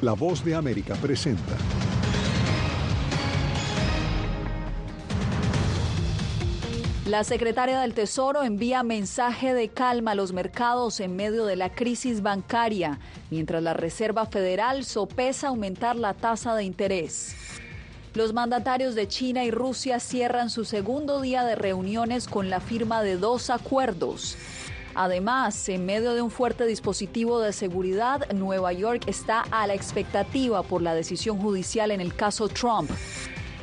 La voz de América presenta. La secretaria del Tesoro envía mensaje de calma a los mercados en medio de la crisis bancaria, mientras la Reserva Federal sopesa aumentar la tasa de interés. Los mandatarios de China y Rusia cierran su segundo día de reuniones con la firma de dos acuerdos. Además, en medio de un fuerte dispositivo de seguridad, Nueva York está a la expectativa por la decisión judicial en el caso Trump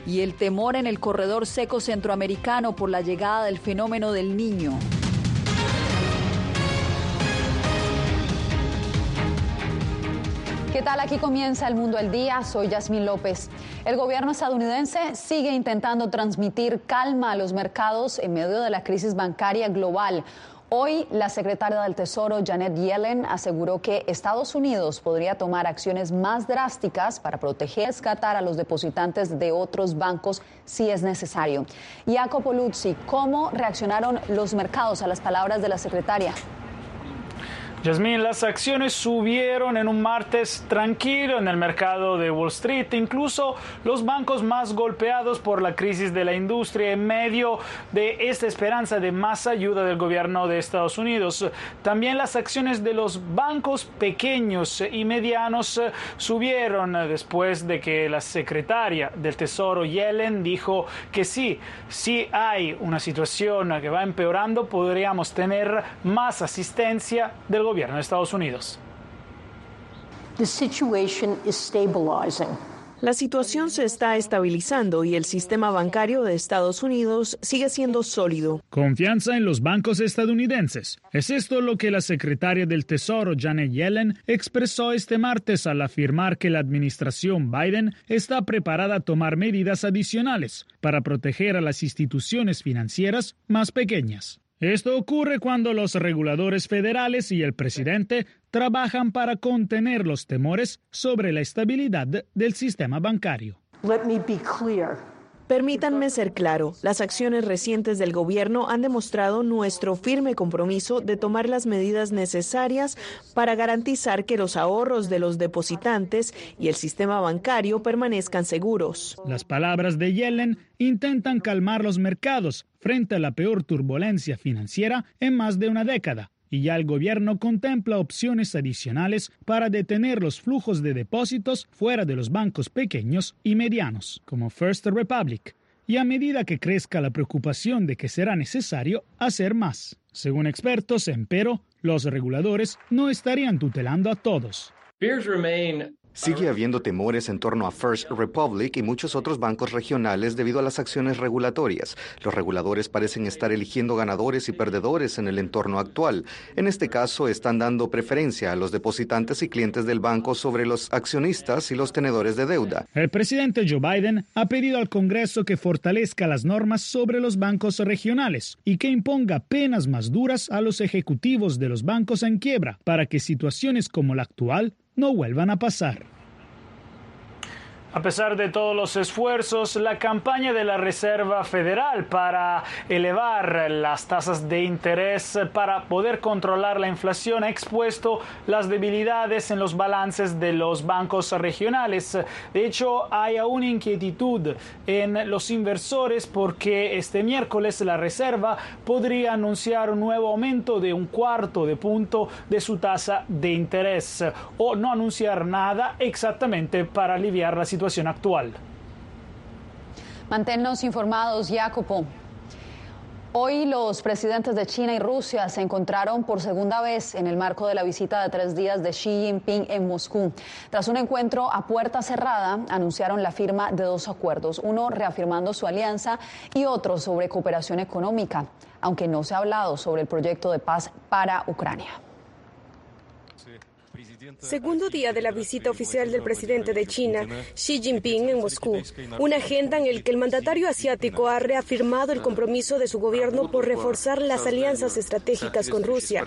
y el temor en el corredor seco centroamericano por la llegada del fenómeno del niño. ¿Qué tal? Aquí comienza el mundo al día. Soy Yasmín López. El gobierno estadounidense sigue intentando transmitir calma a los mercados en medio de la crisis bancaria global. Hoy, la secretaria del Tesoro, Janet Yellen, aseguró que Estados Unidos podría tomar acciones más drásticas para proteger y rescatar a los depositantes de otros bancos si es necesario. Jacopo Luzzi, ¿cómo reaccionaron los mercados a las palabras de la secretaria? Yasmín, las acciones subieron en un martes tranquilo en el mercado de Wall Street, incluso los bancos más golpeados por la crisis de la industria en medio de esta esperanza de más ayuda del gobierno de Estados Unidos. También las acciones de los bancos pequeños y medianos subieron después de que la secretaria del Tesoro Yellen dijo que sí, si hay una situación que va empeorando, podríamos tener más asistencia del gobierno gobierno de Estados Unidos. La situación se está estabilizando y el sistema bancario de Estados Unidos sigue siendo sólido. Confianza en los bancos estadounidenses. Es esto lo que la secretaria del Tesoro, Janet Yellen, expresó este martes al afirmar que la administración Biden está preparada a tomar medidas adicionales para proteger a las instituciones financieras más pequeñas. Esto ocurre cuando los reguladores federales y el presidente trabajan para contener los temores sobre la estabilidad del sistema bancario. Permítanme ser claro, las acciones recientes del gobierno han demostrado nuestro firme compromiso de tomar las medidas necesarias para garantizar que los ahorros de los depositantes y el sistema bancario permanezcan seguros. Las palabras de Yellen intentan calmar los mercados frente a la peor turbulencia financiera en más de una década y ya el gobierno contempla opciones adicionales para detener los flujos de depósitos fuera de los bancos pequeños y medianos, como First Republic, y a medida que crezca la preocupación de que será necesario hacer más. Según expertos, empero, los reguladores no estarían tutelando a todos. Sigue habiendo temores en torno a First Republic y muchos otros bancos regionales debido a las acciones regulatorias. Los reguladores parecen estar eligiendo ganadores y perdedores en el entorno actual. En este caso, están dando preferencia a los depositantes y clientes del banco sobre los accionistas y los tenedores de deuda. El presidente Joe Biden ha pedido al Congreso que fortalezca las normas sobre los bancos regionales y que imponga penas más duras a los ejecutivos de los bancos en quiebra para que situaciones como la actual no vuelvan a pasar. A pesar de todos los esfuerzos, la campaña de la Reserva Federal para elevar las tasas de interés para poder controlar la inflación ha expuesto las debilidades en los balances de los bancos regionales. De hecho, hay aún inquietud en los inversores porque este miércoles la Reserva podría anunciar un nuevo aumento de un cuarto de punto de su tasa de interés o no anunciar nada exactamente para aliviar la situación actual. Manténnos informados, Jacopo. Hoy los presidentes de China y Rusia se encontraron por segunda vez en el marco de la visita de tres días de Xi Jinping en Moscú. Tras un encuentro a puerta cerrada, anunciaron la firma de dos acuerdos, uno reafirmando su alianza y otro sobre cooperación económica, aunque no se ha hablado sobre el proyecto de paz para Ucrania. Segundo día de la visita oficial del presidente de China, Xi Jinping, en Moscú. Una agenda en el que el mandatario asiático ha reafirmado el compromiso de su gobierno por reforzar las alianzas estratégicas con Rusia.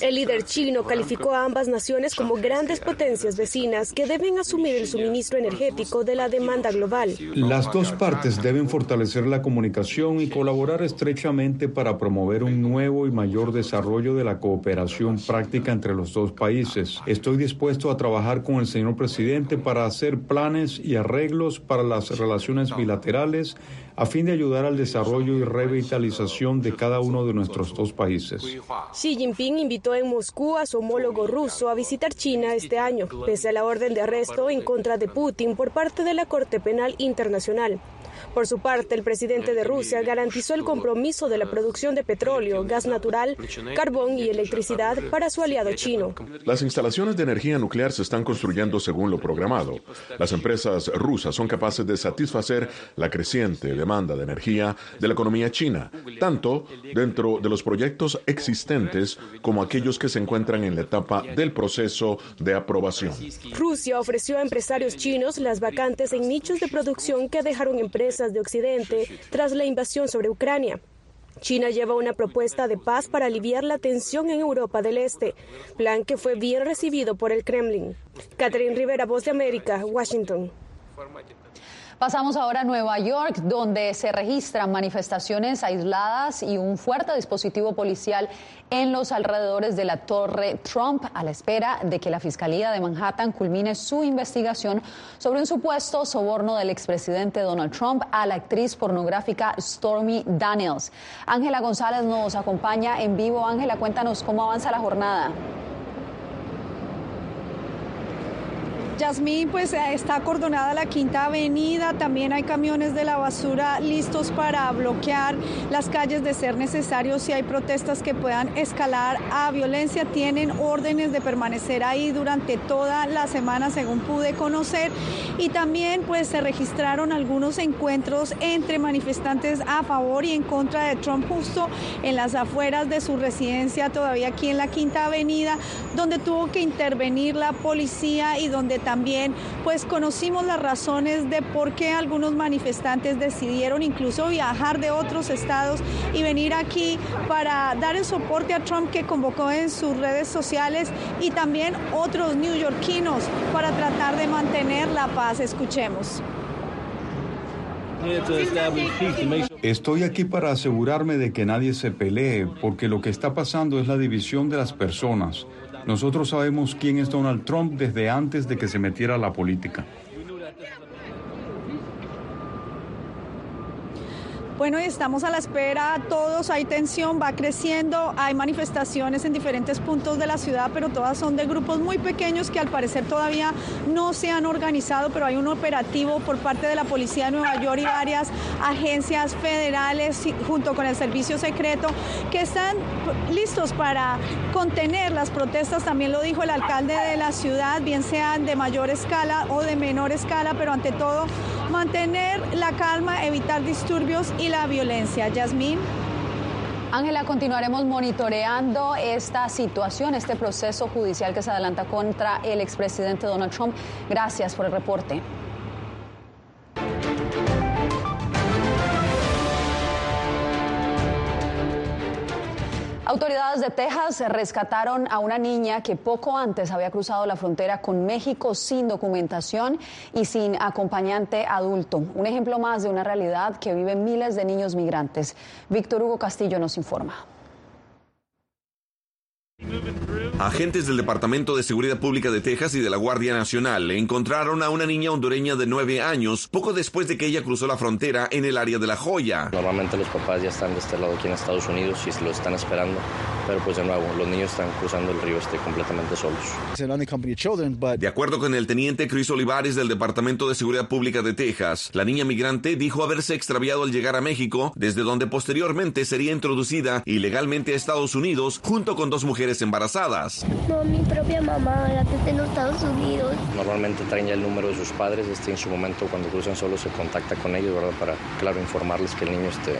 El líder chino calificó a ambas naciones como grandes potencias vecinas que deben asumir el suministro energético de la demanda global. Las dos partes deben fortalecer la comunicación y colaborar estrechamente para promover un nuevo y mayor desarrollo de la cooperación práctica entre los dos países Estoy dispuesto a trabajar con el señor presidente para hacer planes y arreglos para las relaciones bilaterales a fin de ayudar al desarrollo y revitalización de cada uno de nuestros dos países. Xi Jinping invitó en Moscú a su homólogo ruso a visitar China este año, pese a la orden de arresto en contra de Putin por parte de la Corte Penal Internacional. Por su parte, el presidente de Rusia garantizó el compromiso de la producción de petróleo, gas natural, carbón y electricidad para su aliado chino. Las instalaciones de energía nuclear se están construyendo según lo programado. Las empresas rusas son capaces de satisfacer la creciente demanda de energía de la economía china, tanto dentro de los proyectos existentes como aquellos que se encuentran en la etapa del proceso de aprobación. Rusia ofreció a empresarios chinos las vacantes en nichos de producción que dejaron empresas de Occidente tras la invasión sobre Ucrania. China lleva una propuesta de paz para aliviar la tensión en Europa del Este, plan que fue bien recibido por el Kremlin. Catherine Rivera, Voz de América, Washington. Pasamos ahora a Nueva York, donde se registran manifestaciones aisladas y un fuerte dispositivo policial en los alrededores de la Torre Trump, a la espera de que la Fiscalía de Manhattan culmine su investigación sobre un supuesto soborno del expresidente Donald Trump a la actriz pornográfica Stormy Daniels. Ángela González nos acompaña en vivo. Ángela, cuéntanos cómo avanza la jornada. Yasmín, pues eh, está acordonada la Quinta Avenida, también hay camiones de la basura listos para bloquear las calles de ser necesario si hay protestas que puedan escalar a violencia. Tienen órdenes de permanecer ahí durante toda la semana, según pude conocer. Y también pues se registraron algunos encuentros entre manifestantes a favor y en contra de Trump justo en las afueras de su residencia, todavía aquí en la Quinta Avenida, donde tuvo que intervenir la policía y donde también pues conocimos las razones de por qué algunos manifestantes decidieron incluso viajar de otros estados y venir aquí para dar el soporte a Trump que convocó en sus redes sociales y también otros neoyorquinos para tratar de mantener la paz. Escuchemos. Estoy aquí para asegurarme de que nadie se pelee, porque lo que está pasando es la división de las personas. Nosotros sabemos quién es Donald Trump desde antes de que se metiera a la política. Bueno, estamos a la espera, todos, hay tensión, va creciendo, hay manifestaciones en diferentes puntos de la ciudad, pero todas son de grupos muy pequeños que al parecer todavía no se han organizado, pero hay un operativo por parte de la Policía de Nueva York y varias agencias federales junto con el Servicio Secreto que están listos para contener las protestas, también lo dijo el alcalde de la ciudad, bien sean de mayor escala o de menor escala, pero ante todo mantener la calma, evitar disturbios y la violencia. Yasmín. Ángela, continuaremos monitoreando esta situación, este proceso judicial que se adelanta contra el expresidente Donald Trump. Gracias por el reporte. Autoridades de Texas rescataron a una niña que poco antes había cruzado la frontera con México sin documentación y sin acompañante adulto. Un ejemplo más de una realidad que viven miles de niños migrantes. Víctor Hugo Castillo nos informa. Agentes del Departamento de Seguridad Pública de Texas y de la Guardia Nacional encontraron a una niña hondureña de nueve años poco después de que ella cruzó la frontera en el área de La Joya. Normalmente los papás ya están de este lado aquí en Estados Unidos y lo están esperando, pero pues de nuevo, los niños están cruzando el río este completamente solos. De acuerdo con el teniente Chris Olivares del Departamento de Seguridad Pública de Texas, la niña migrante dijo haberse extraviado al llegar a México, desde donde posteriormente sería introducida ilegalmente a Estados Unidos junto con dos mujeres embarazadas. No, mi propia mamá, la que está en los Estados Unidos. Normalmente traen ya el número de sus padres, este, en su momento cuando cruzan solo se contacta con ellos, ¿verdad? Para, claro, informarles que el niño esté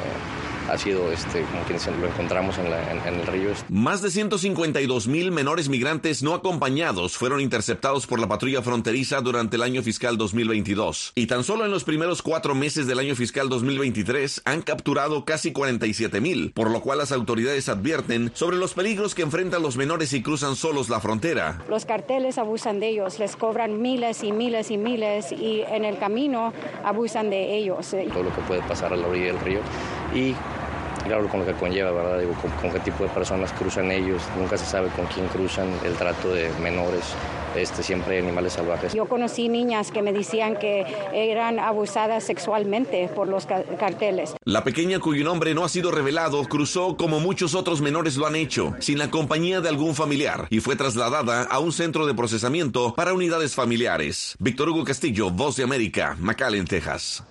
ha sido, este, como quienes lo encontramos en, el río. Más de 152 mil menores migrantes no acompañados fueron interceptados por la patrulla fronteriza durante el año fiscal 2022. Y tan solo en los primeros cuatro meses del año fiscal 2023 han capturado casi 47 mil, por lo cual las autoridades advierten sobre los peligros que enfrentan los menores y cruzan solos la frontera. Los carteles abusan de ellos, les cobran miles y miles y miles y en el camino abusan de ellos. Todo lo que puede pasar a la orilla del río y claro, con lo que conlleva, ¿verdad? Digo, con, qué tipo de personas cruzan ellos, nunca se sabe con quién cruzan, el trato de menores, este, siempre hay animales salvajes. Yo conocí niñas que me decían que eran abusadas sexualmente por los carteles. La pequeña cuyo nombre no ha sido revelado cruzó como muchos otros menores lo han hecho, sin la compañía de algún familiar, y fue trasladada a un centro de procesamiento para unidades familiares. Víctor Hugo Castillo, Voz de América, McAllen, Texas.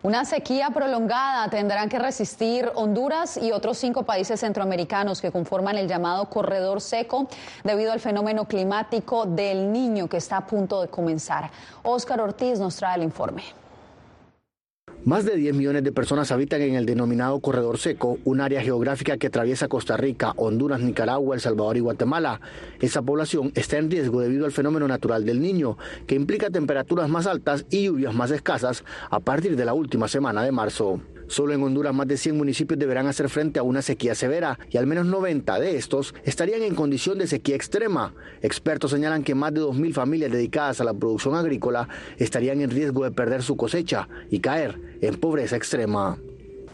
Una sequía prolongada tendrán que resistir Honduras y otros cinco países centroamericanos que conforman el llamado corredor seco debido al fenómeno climático del niño que está a punto de comenzar. Óscar Ortiz nos trae el informe. Más de 10 millones de personas habitan en el denominado Corredor Seco, un área geográfica que atraviesa Costa Rica, Honduras, Nicaragua, El Salvador y Guatemala. Esa población está en riesgo debido al fenómeno natural del niño, que implica temperaturas más altas y lluvias más escasas a partir de la última semana de marzo. Solo en Honduras más de 100 municipios deberán hacer frente a una sequía severa y al menos 90 de estos estarían en condición de sequía extrema. Expertos señalan que más de 2.000 familias dedicadas a la producción agrícola estarían en riesgo de perder su cosecha y caer en pobreza extrema.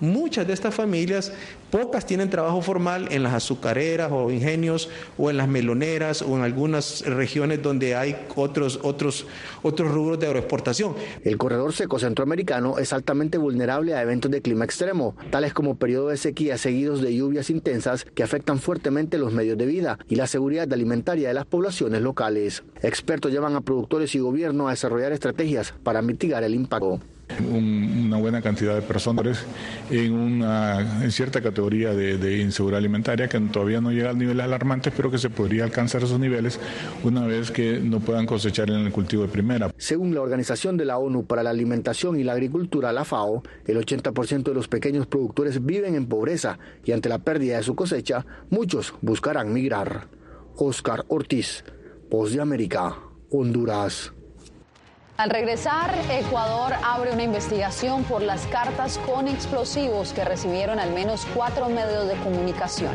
Muchas de estas familias, pocas tienen trabajo formal en las azucareras o ingenios o en las meloneras o en algunas regiones donde hay otros, otros, otros rubros de agroexportación. El corredor seco centroamericano es altamente vulnerable a eventos de clima extremo, tales como periodos de sequía seguidos de lluvias intensas que afectan fuertemente los medios de vida y la seguridad alimentaria de las poblaciones locales. Expertos llevan a productores y gobierno a desarrollar estrategias para mitigar el impacto una buena cantidad de personas en, una, en cierta categoría de, inseguridad alimentaria que todavía no llega a niveles alarmantes, pero que se podría alcanzar esos niveles una vez que no puedan cosechar en el cultivo de primera. Según la Organización de la ONU para la Alimentación y la Agricultura, la FAO, el 80% de los pequeños productores viven en pobreza y ante la pérdida de su cosecha, muchos buscarán migrar. Oscar Ortiz, Voz de América, Honduras. Al regresar, Ecuador abre una investigación por las cartas con explosivos que recibieron al menos cuatro medios de comunicación.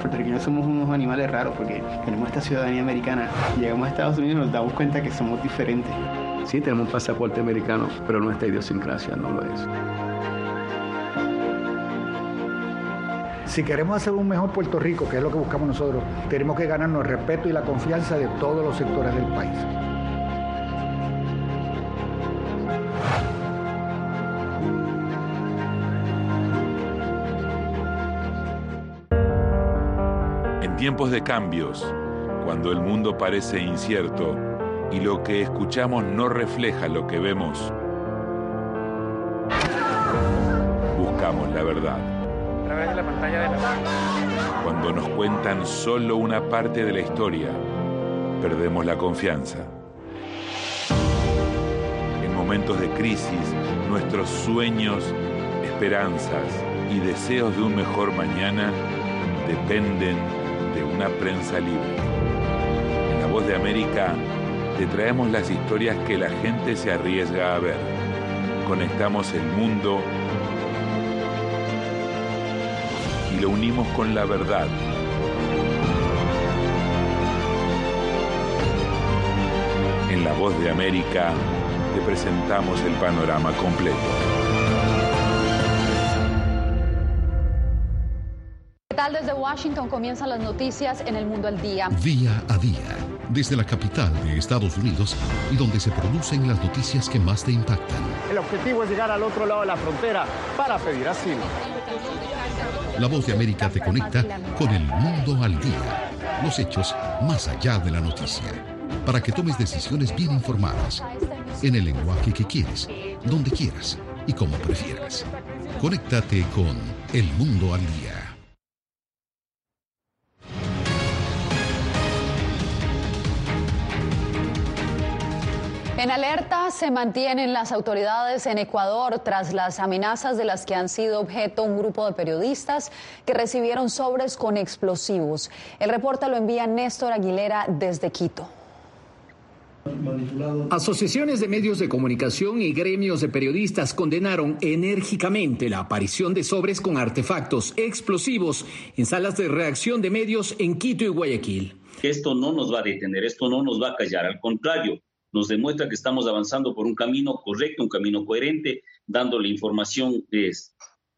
puertorriqueños somos unos animales raros porque tenemos esta ciudadanía americana. Llegamos a Estados Unidos y nos damos cuenta que somos diferentes. Sí, tenemos un pasaporte americano, pero nuestra idiosincrasia no lo es. Si queremos hacer un mejor Puerto Rico, que es lo que buscamos nosotros, tenemos que ganarnos el respeto y la confianza de todos los sectores del país. En tiempos de cambios, cuando el mundo parece incierto y lo que escuchamos no refleja lo que vemos, buscamos la verdad la pantalla de la... Cuando nos cuentan solo una parte de la historia, perdemos la confianza. En momentos de crisis, nuestros sueños, esperanzas y deseos de un mejor mañana dependen de una prensa libre. En La Voz de América te traemos las historias que la gente se arriesga a ver. Conectamos el mundo lo unimos con la verdad. En La Voz de América te presentamos el panorama completo. ¿Qué tal desde Washington comienzan las noticias en el mundo al día? Día a día, desde la capital de Estados Unidos y donde se producen las noticias que más te impactan. El objetivo es llegar al otro lado de la frontera para pedir asilo. La voz de América te conecta con el mundo al día. Los hechos más allá de la noticia. Para que tomes decisiones bien informadas. En el lenguaje que quieres, donde quieras y como prefieras. Conéctate con El Mundo al Día. En alerta se mantienen las autoridades en Ecuador tras las amenazas de las que han sido objeto un grupo de periodistas que recibieron sobres con explosivos. El reporte lo envía Néstor Aguilera desde Quito. Asociaciones de medios de comunicación y gremios de periodistas condenaron enérgicamente la aparición de sobres con artefactos explosivos en salas de reacción de medios en Quito y Guayaquil. Esto no nos va a detener, esto no nos va a callar, al contrario, nos demuestra que estamos avanzando por un camino correcto, un camino coherente, dándole información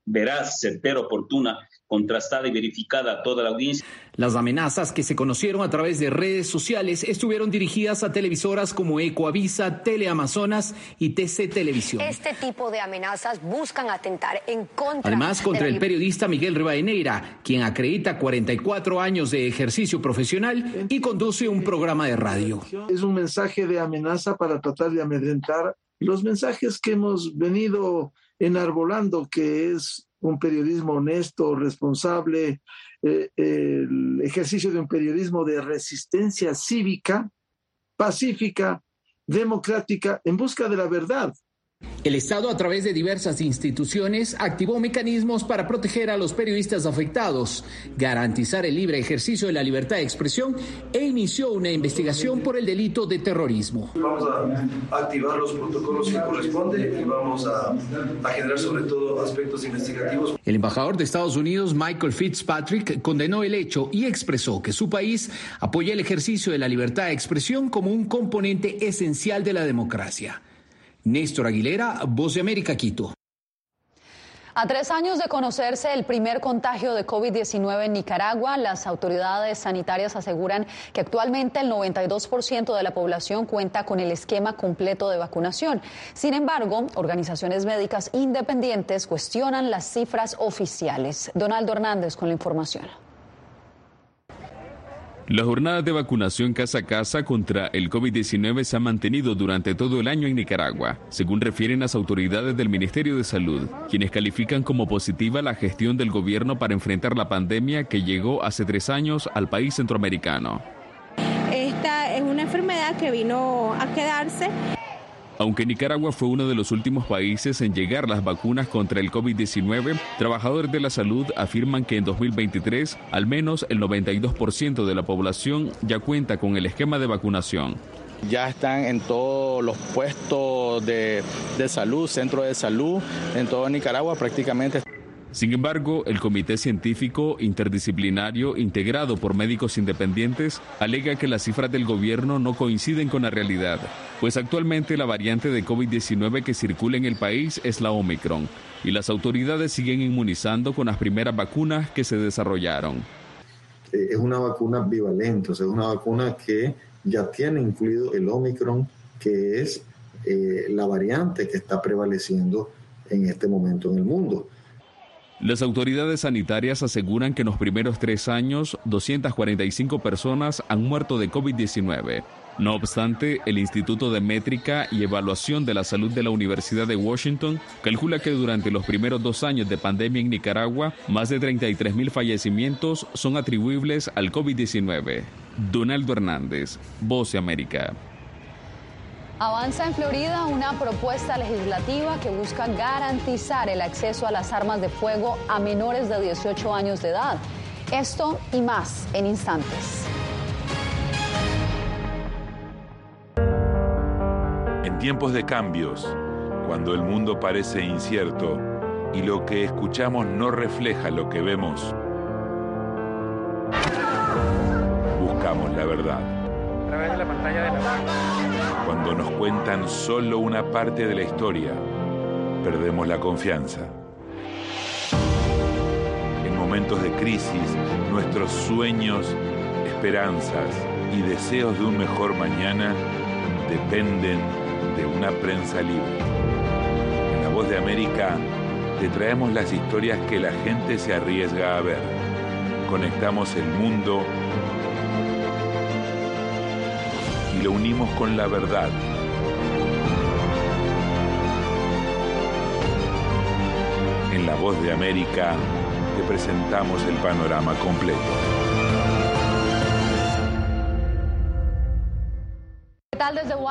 veraz, certera, oportuna contrastada y verificada a toda la audiencia. Las amenazas que se conocieron a través de redes sociales estuvieron dirigidas a televisoras como Ecoavisa, Teleamazonas y TC Televisión. Este tipo de amenazas buscan atentar en contra. Además, contra el periodista Miguel Rivadeneira, quien acredita 44 años de ejercicio profesional y conduce un programa de radio. Es un mensaje de amenaza para tratar de amedrentar los mensajes que hemos venido enarbolando, que es un periodismo honesto, responsable, eh, el ejercicio de un periodismo de resistencia cívica, pacífica, democrática, en busca de la verdad. El Estado, a través de diversas instituciones, activó mecanismos para proteger a los periodistas afectados, garantizar el libre ejercicio de la libertad de expresión e inició una investigación por el delito de terrorismo. Vamos a activar los protocolos que corresponden y vamos a, a generar sobre todo aspectos investigativos. El embajador de Estados Unidos, Michael Fitzpatrick, condenó el hecho y expresó que su país apoya el ejercicio de la libertad de expresión como un componente esencial de la democracia. Néstor Aguilera, Voz de América, Quito. A tres años de conocerse el primer contagio de COVID-19 en Nicaragua, las autoridades sanitarias aseguran que actualmente el 92% de la población cuenta con el esquema completo de vacunación. Sin embargo, organizaciones médicas independientes cuestionan las cifras oficiales. Donaldo Hernández con la información. La jornada de vacunación casa a casa contra el COVID-19 se ha mantenido durante todo el año en Nicaragua, según refieren las autoridades del Ministerio de Salud, quienes califican como positiva la gestión del gobierno para enfrentar la pandemia que llegó hace tres años al país centroamericano. Esta es una enfermedad que vino a quedarse aunque Nicaragua fue uno de los últimos países en llegar las vacunas contra el COVID-19, trabajadores de la salud afirman que en 2023 al menos el 92% de la población ya cuenta con el esquema de vacunación. Ya están en todos los puestos de, de salud, centros de salud, en toda Nicaragua prácticamente. Sin embargo, el Comité Científico Interdisciplinario integrado por médicos independientes alega que las cifras del gobierno no coinciden con la realidad, pues actualmente la variante de COVID-19 que circula en el país es la Omicron y las autoridades siguen inmunizando con las primeras vacunas que se desarrollaron. Eh, es una vacuna bivalente, o sea, es una vacuna que ya tiene incluido el Omicron, que es eh, la variante que está prevaleciendo en este momento en el mundo. Las autoridades sanitarias aseguran que en los primeros tres años 245 personas han muerto de COVID-19. No obstante, el Instituto de Métrica y Evaluación de la Salud de la Universidad de Washington calcula que durante los primeros dos años de pandemia en Nicaragua, más de 33 mil fallecimientos son atribuibles al COVID-19. Donaldo Hernández, Voz de América. Avanza en Florida una propuesta legislativa que busca garantizar el acceso a las armas de fuego a menores de 18 años de edad. Esto y más en instantes. Tiempos de cambios, cuando el mundo parece incierto y lo que escuchamos no refleja lo que vemos, buscamos la verdad. A través de la pantalla de la... Cuando nos cuentan solo una parte de la historia, perdemos la confianza. En momentos de crisis, nuestros sueños, esperanzas y deseos de un mejor mañana dependen de una prensa libre. En La Voz de América te traemos las historias que la gente se arriesga a ver. Conectamos el mundo y lo unimos con la verdad. En La Voz de América te presentamos el panorama completo.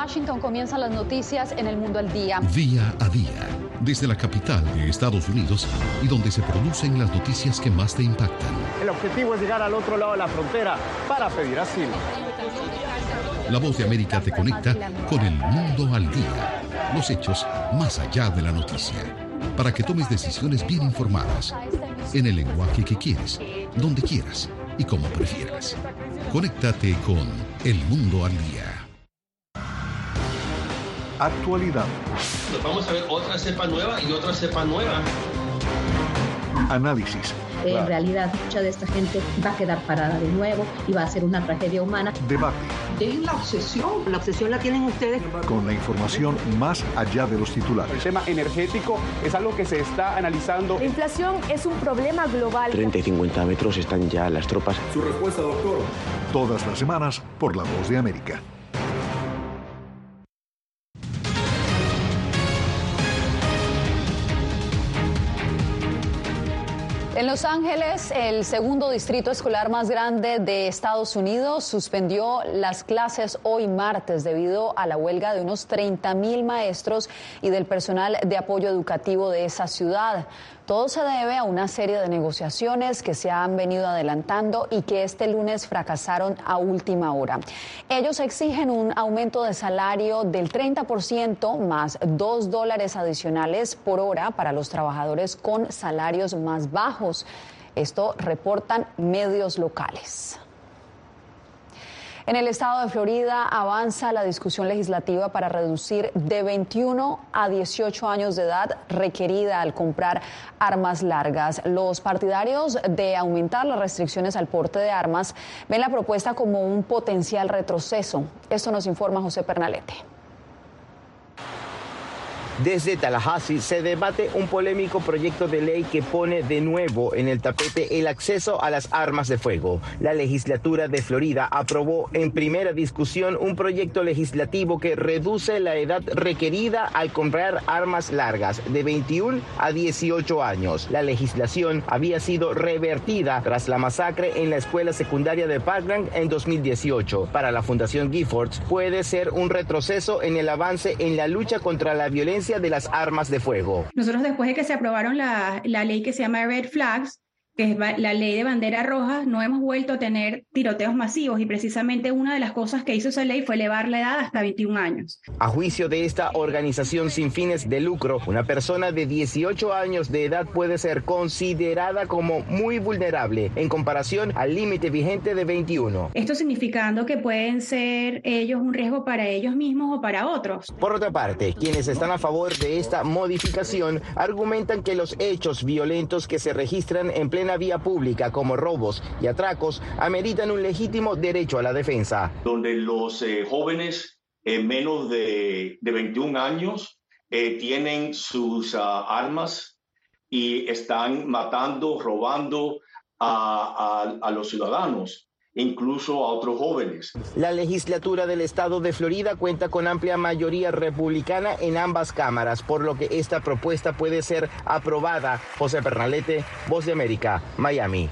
Washington comienzan las noticias en el mundo al día? Día a día, desde la capital de Estados Unidos y donde se producen las noticias que más te impactan. El objetivo es llegar al otro lado de la frontera para pedir asilo. La voz de América te conecta con el mundo al día, los hechos más allá de la noticia, para que tomes decisiones bien informadas, en el lenguaje que quieres, donde quieras y como prefieras. Conéctate con El Mundo al Día. Actualidad. vamos a ver otra cepa nueva y otra cepa nueva. Análisis. En realidad, mucha de esta gente va a quedar parada de nuevo y va a ser una tragedia humana. Debate. De la obsesión. La obsesión la tienen ustedes. Con la información más allá de los titulares. El tema energético es algo que se está analizando. La inflación es un problema global. 30 y 50 metros están ya las tropas. Su respuesta, doctor. Todas las semanas por La Voz de América. Los Ángeles, el segundo distrito escolar más grande de Estados Unidos suspendió las clases hoy martes debido a la huelga de unos 30 mil maestros y del personal de apoyo educativo de esa ciudad. Todo se debe a una serie de negociaciones que se han venido adelantando y que este lunes fracasaron a última hora. Ellos exigen un aumento de salario del 30% más dos dólares adicionales por hora para los trabajadores con salarios más bajos. Esto reportan medios locales. En el estado de Florida avanza la discusión legislativa para reducir de 21 a 18 años de edad requerida al comprar armas largas. Los partidarios de aumentar las restricciones al porte de armas ven la propuesta como un potencial retroceso. Esto nos informa José Pernalete. Desde Tallahassee se debate un polémico proyecto de ley que pone de nuevo en el tapete el acceso a las armas de fuego. La legislatura de Florida aprobó en primera discusión un proyecto legislativo que reduce la edad requerida al comprar armas largas de 21 a 18 años. La legislación había sido revertida tras la masacre en la escuela secundaria de Parkland en 2018. Para la Fundación Giffords puede ser un retroceso en el avance en la lucha contra la violencia de las armas de fuego. Nosotros después de que se aprobaron la, la ley que se llama Red Flags, que es la ley de bandera roja, no hemos vuelto a tener tiroteos masivos y precisamente una de las cosas que hizo esa ley fue elevar la edad hasta 21 años. A juicio de esta organización sin fines de lucro, una persona de 18 años de edad puede ser considerada como muy vulnerable en comparación al límite vigente de 21. Esto significando que pueden ser ellos un riesgo para ellos mismos o para otros. Por otra parte, quienes están a favor de esta modificación argumentan que los hechos violentos que se registran en pleno la vía pública como robos y atracos ameritan un legítimo derecho a la defensa. Donde los eh, jóvenes en menos de, de 21 años eh, tienen sus uh, armas y están matando, robando a, a los ciudadanos incluso a otros jóvenes. La legislatura del estado de Florida cuenta con amplia mayoría republicana en ambas cámaras, por lo que esta propuesta puede ser aprobada. José Pernalete, Voz de América, Miami.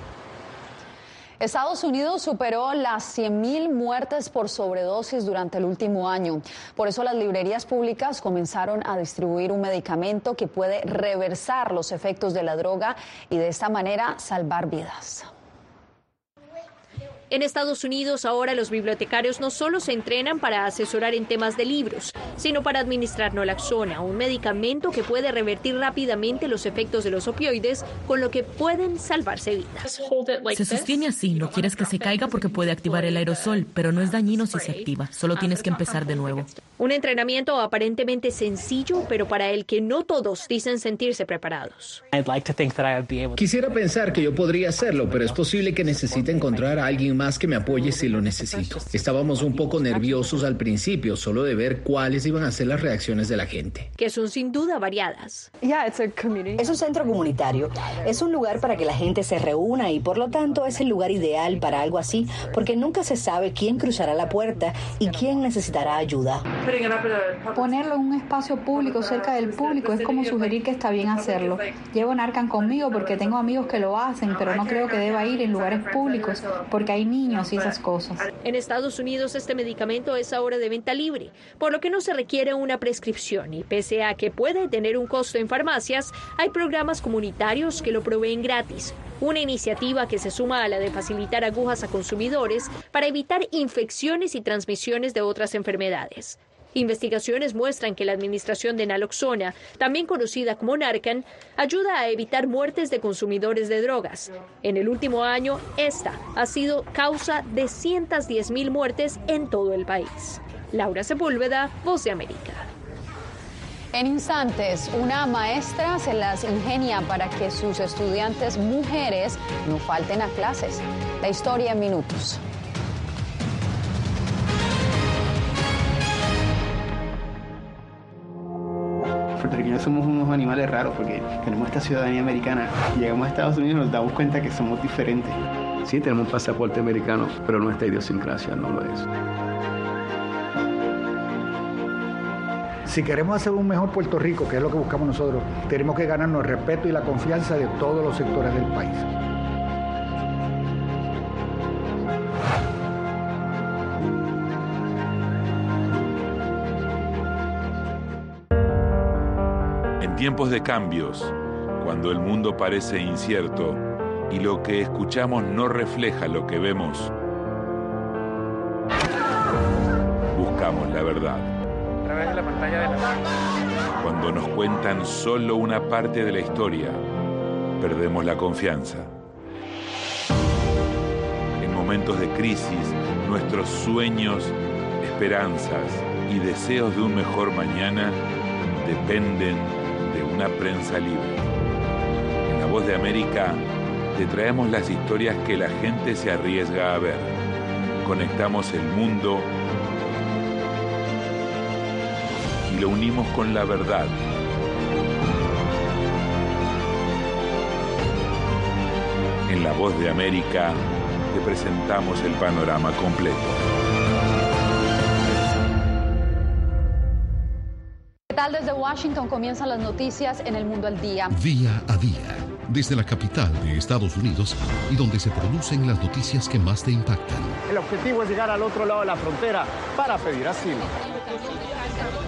Estados Unidos superó las 100.000 muertes por sobredosis durante el último año. Por eso las librerías públicas comenzaron a distribuir un medicamento que puede reversar los efectos de la droga y de esta manera salvar vidas. En Estados Unidos ahora los bibliotecarios no solo se entrenan para asesorar en temas de libros, sino para administrar naloxona, un medicamento que puede revertir rápidamente los efectos de los opioides, con lo que pueden salvarse vidas. Se sostiene así, no quieres que se caiga porque puede activar el aerosol, pero no es dañino si se activa, solo tienes que empezar de nuevo. Un entrenamiento aparentemente sencillo, pero para el que no todos dicen sentirse preparados. Quisiera pensar que yo podría hacerlo, pero es posible que necesite encontrar a alguien más que me apoye si lo necesito. Estábamos un poco nerviosos al principio, solo de ver cuáles iban a ser las reacciones de la gente. Que son sin duda variadas. Es un centro comunitario, es un lugar para que la gente se reúna y por lo tanto es el lugar ideal para algo así, porque nunca se sabe quién cruzará la puerta y quién necesitará ayuda. Ponerlo en un espacio público cerca del público es como sugerir que está bien hacerlo. Llevo Narcan conmigo porque tengo amigos que lo hacen, pero no creo que deba ir en lugares públicos porque hay niños y esas cosas. En Estados Unidos este medicamento es ahora de venta libre, por lo que no se requiere una prescripción y pese a que puede tener un costo en farmacias, hay programas comunitarios que lo proveen gratis. Una iniciativa que se suma a la de facilitar agujas a consumidores para evitar infecciones y transmisiones de otras enfermedades. Investigaciones muestran que la administración de naloxona, también conocida como Narcan, ayuda a evitar muertes de consumidores de drogas. En el último año, esta ha sido causa de 110 mil muertes en todo el país. Laura Sepúlveda, Voz de América. En instantes, una maestra se las ingenia para que sus estudiantes mujeres no falten a clases. La historia en minutos. Puertorriqueños somos unos animales raros porque tenemos esta ciudadanía americana. Llegamos a Estados Unidos y nos damos cuenta que somos diferentes. Sí, tenemos un pasaporte americano, pero nuestra idiosincrasia no lo es. Si queremos hacer un mejor Puerto Rico, que es lo que buscamos nosotros, tenemos que ganarnos el respeto y la confianza de todos los sectores del país. Tiempos de cambios, cuando el mundo parece incierto y lo que escuchamos no refleja lo que vemos, buscamos la verdad la pantalla de la... Cuando nos cuentan solo una parte de la historia, perdemos la confianza. En momentos de crisis, nuestros sueños, esperanzas y deseos de un mejor mañana dependen de una prensa libre. En La Voz de América te traemos las historias que la gente se arriesga a ver. Conectamos el mundo lo unimos con la verdad. En La Voz de América te presentamos el panorama completo. Desde Washington comienzan las noticias en el mundo al día? Día a día, desde la capital de Estados Unidos y donde se producen las noticias que más te impactan. El objetivo es llegar al otro lado de la frontera para pedir asilo.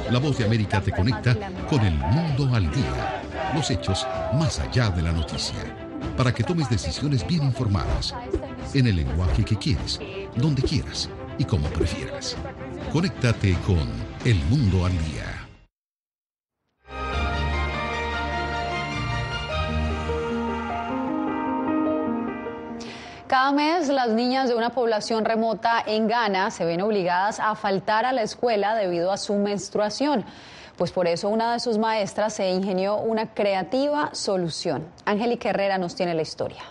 La voz de América te conecta con el mundo al día. Los hechos más allá de la noticia. Para que tomes decisiones bien informadas. En el lenguaje que quieres, donde quieras y como prefieras. Conéctate con El Mundo al Día. Mes las niñas de una población remota en Ghana se ven obligadas a faltar a la escuela debido a su menstruación. Pues por eso una de sus maestras se ingenió una creativa solución. Angélica Herrera nos tiene la historia.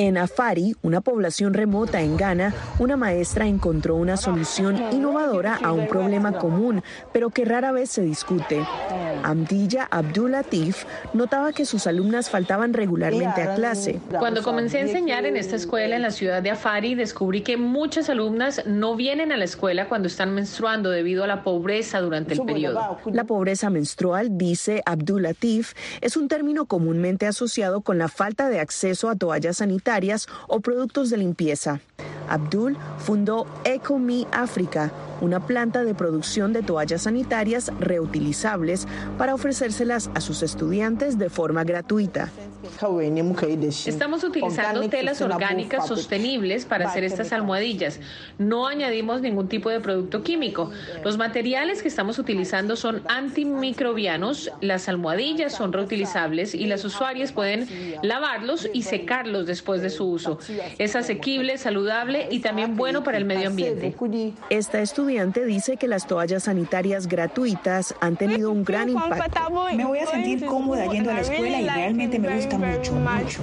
En Afari, una población remota en Ghana, una maestra encontró una solución innovadora a un problema común, pero que rara vez se discute. Amdilla Abdulatif notaba que sus alumnas faltaban regularmente a clase. Cuando comencé a enseñar en esta escuela en la ciudad de Afari, descubrí que muchas alumnas no vienen a la escuela cuando están menstruando debido a la pobreza durante el periodo. La pobreza menstrual, dice Abdulatif, es un término comúnmente asociado con la falta de acceso a toallas sanitarias o productos de limpieza. Abdul fundó EcoMe África, una planta de producción de toallas sanitarias reutilizables para ofrecérselas a sus estudiantes de forma gratuita. Estamos utilizando telas orgánicas sostenibles para hacer estas almohadillas. No añadimos ningún tipo de producto químico. Los materiales que estamos utilizando son antimicrobianos, las almohadillas son reutilizables y las usuarias pueden lavarlos y secarlos después de su uso. Es asequible, saludable y también bueno para el medio ambiente. Esta estudiante dice que las toallas sanitarias gratuitas han tenido un gran impacto. Me voy a sentir cómoda yendo a la escuela y realmente me gusta mucho, mucho.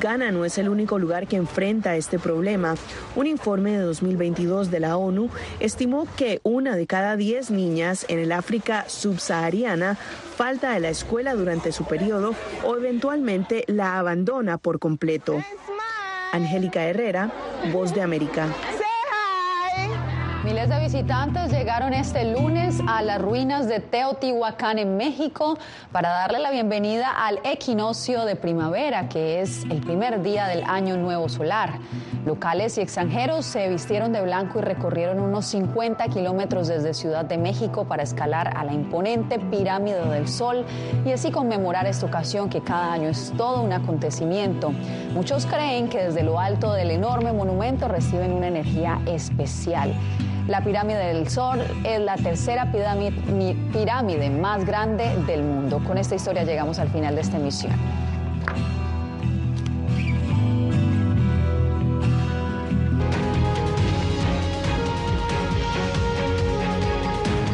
Ghana no es el único lugar que enfrenta este problema. Un informe de 2022 de la ONU estimó que una de cada diez niñas en el África subsahariana falta a la escuela durante su periodo o eventualmente la abandona por completo. Angélica Herrera, Voz de América. Miles de visitantes llegaron este lunes a las ruinas de Teotihuacán en México para darle la bienvenida al equinoccio de primavera, que es el primer día del año nuevo solar. Locales y extranjeros se vistieron de blanco y recorrieron unos 50 kilómetros desde Ciudad de México para escalar a la imponente pirámide del Sol y así conmemorar esta ocasión que cada año es todo un acontecimiento. Muchos creen que desde lo alto del enorme monumento reciben una energía especial. La pirámide del Sol es la tercera pirámide, más grande del mundo. Con esta historia llegamos al final de esta emisión.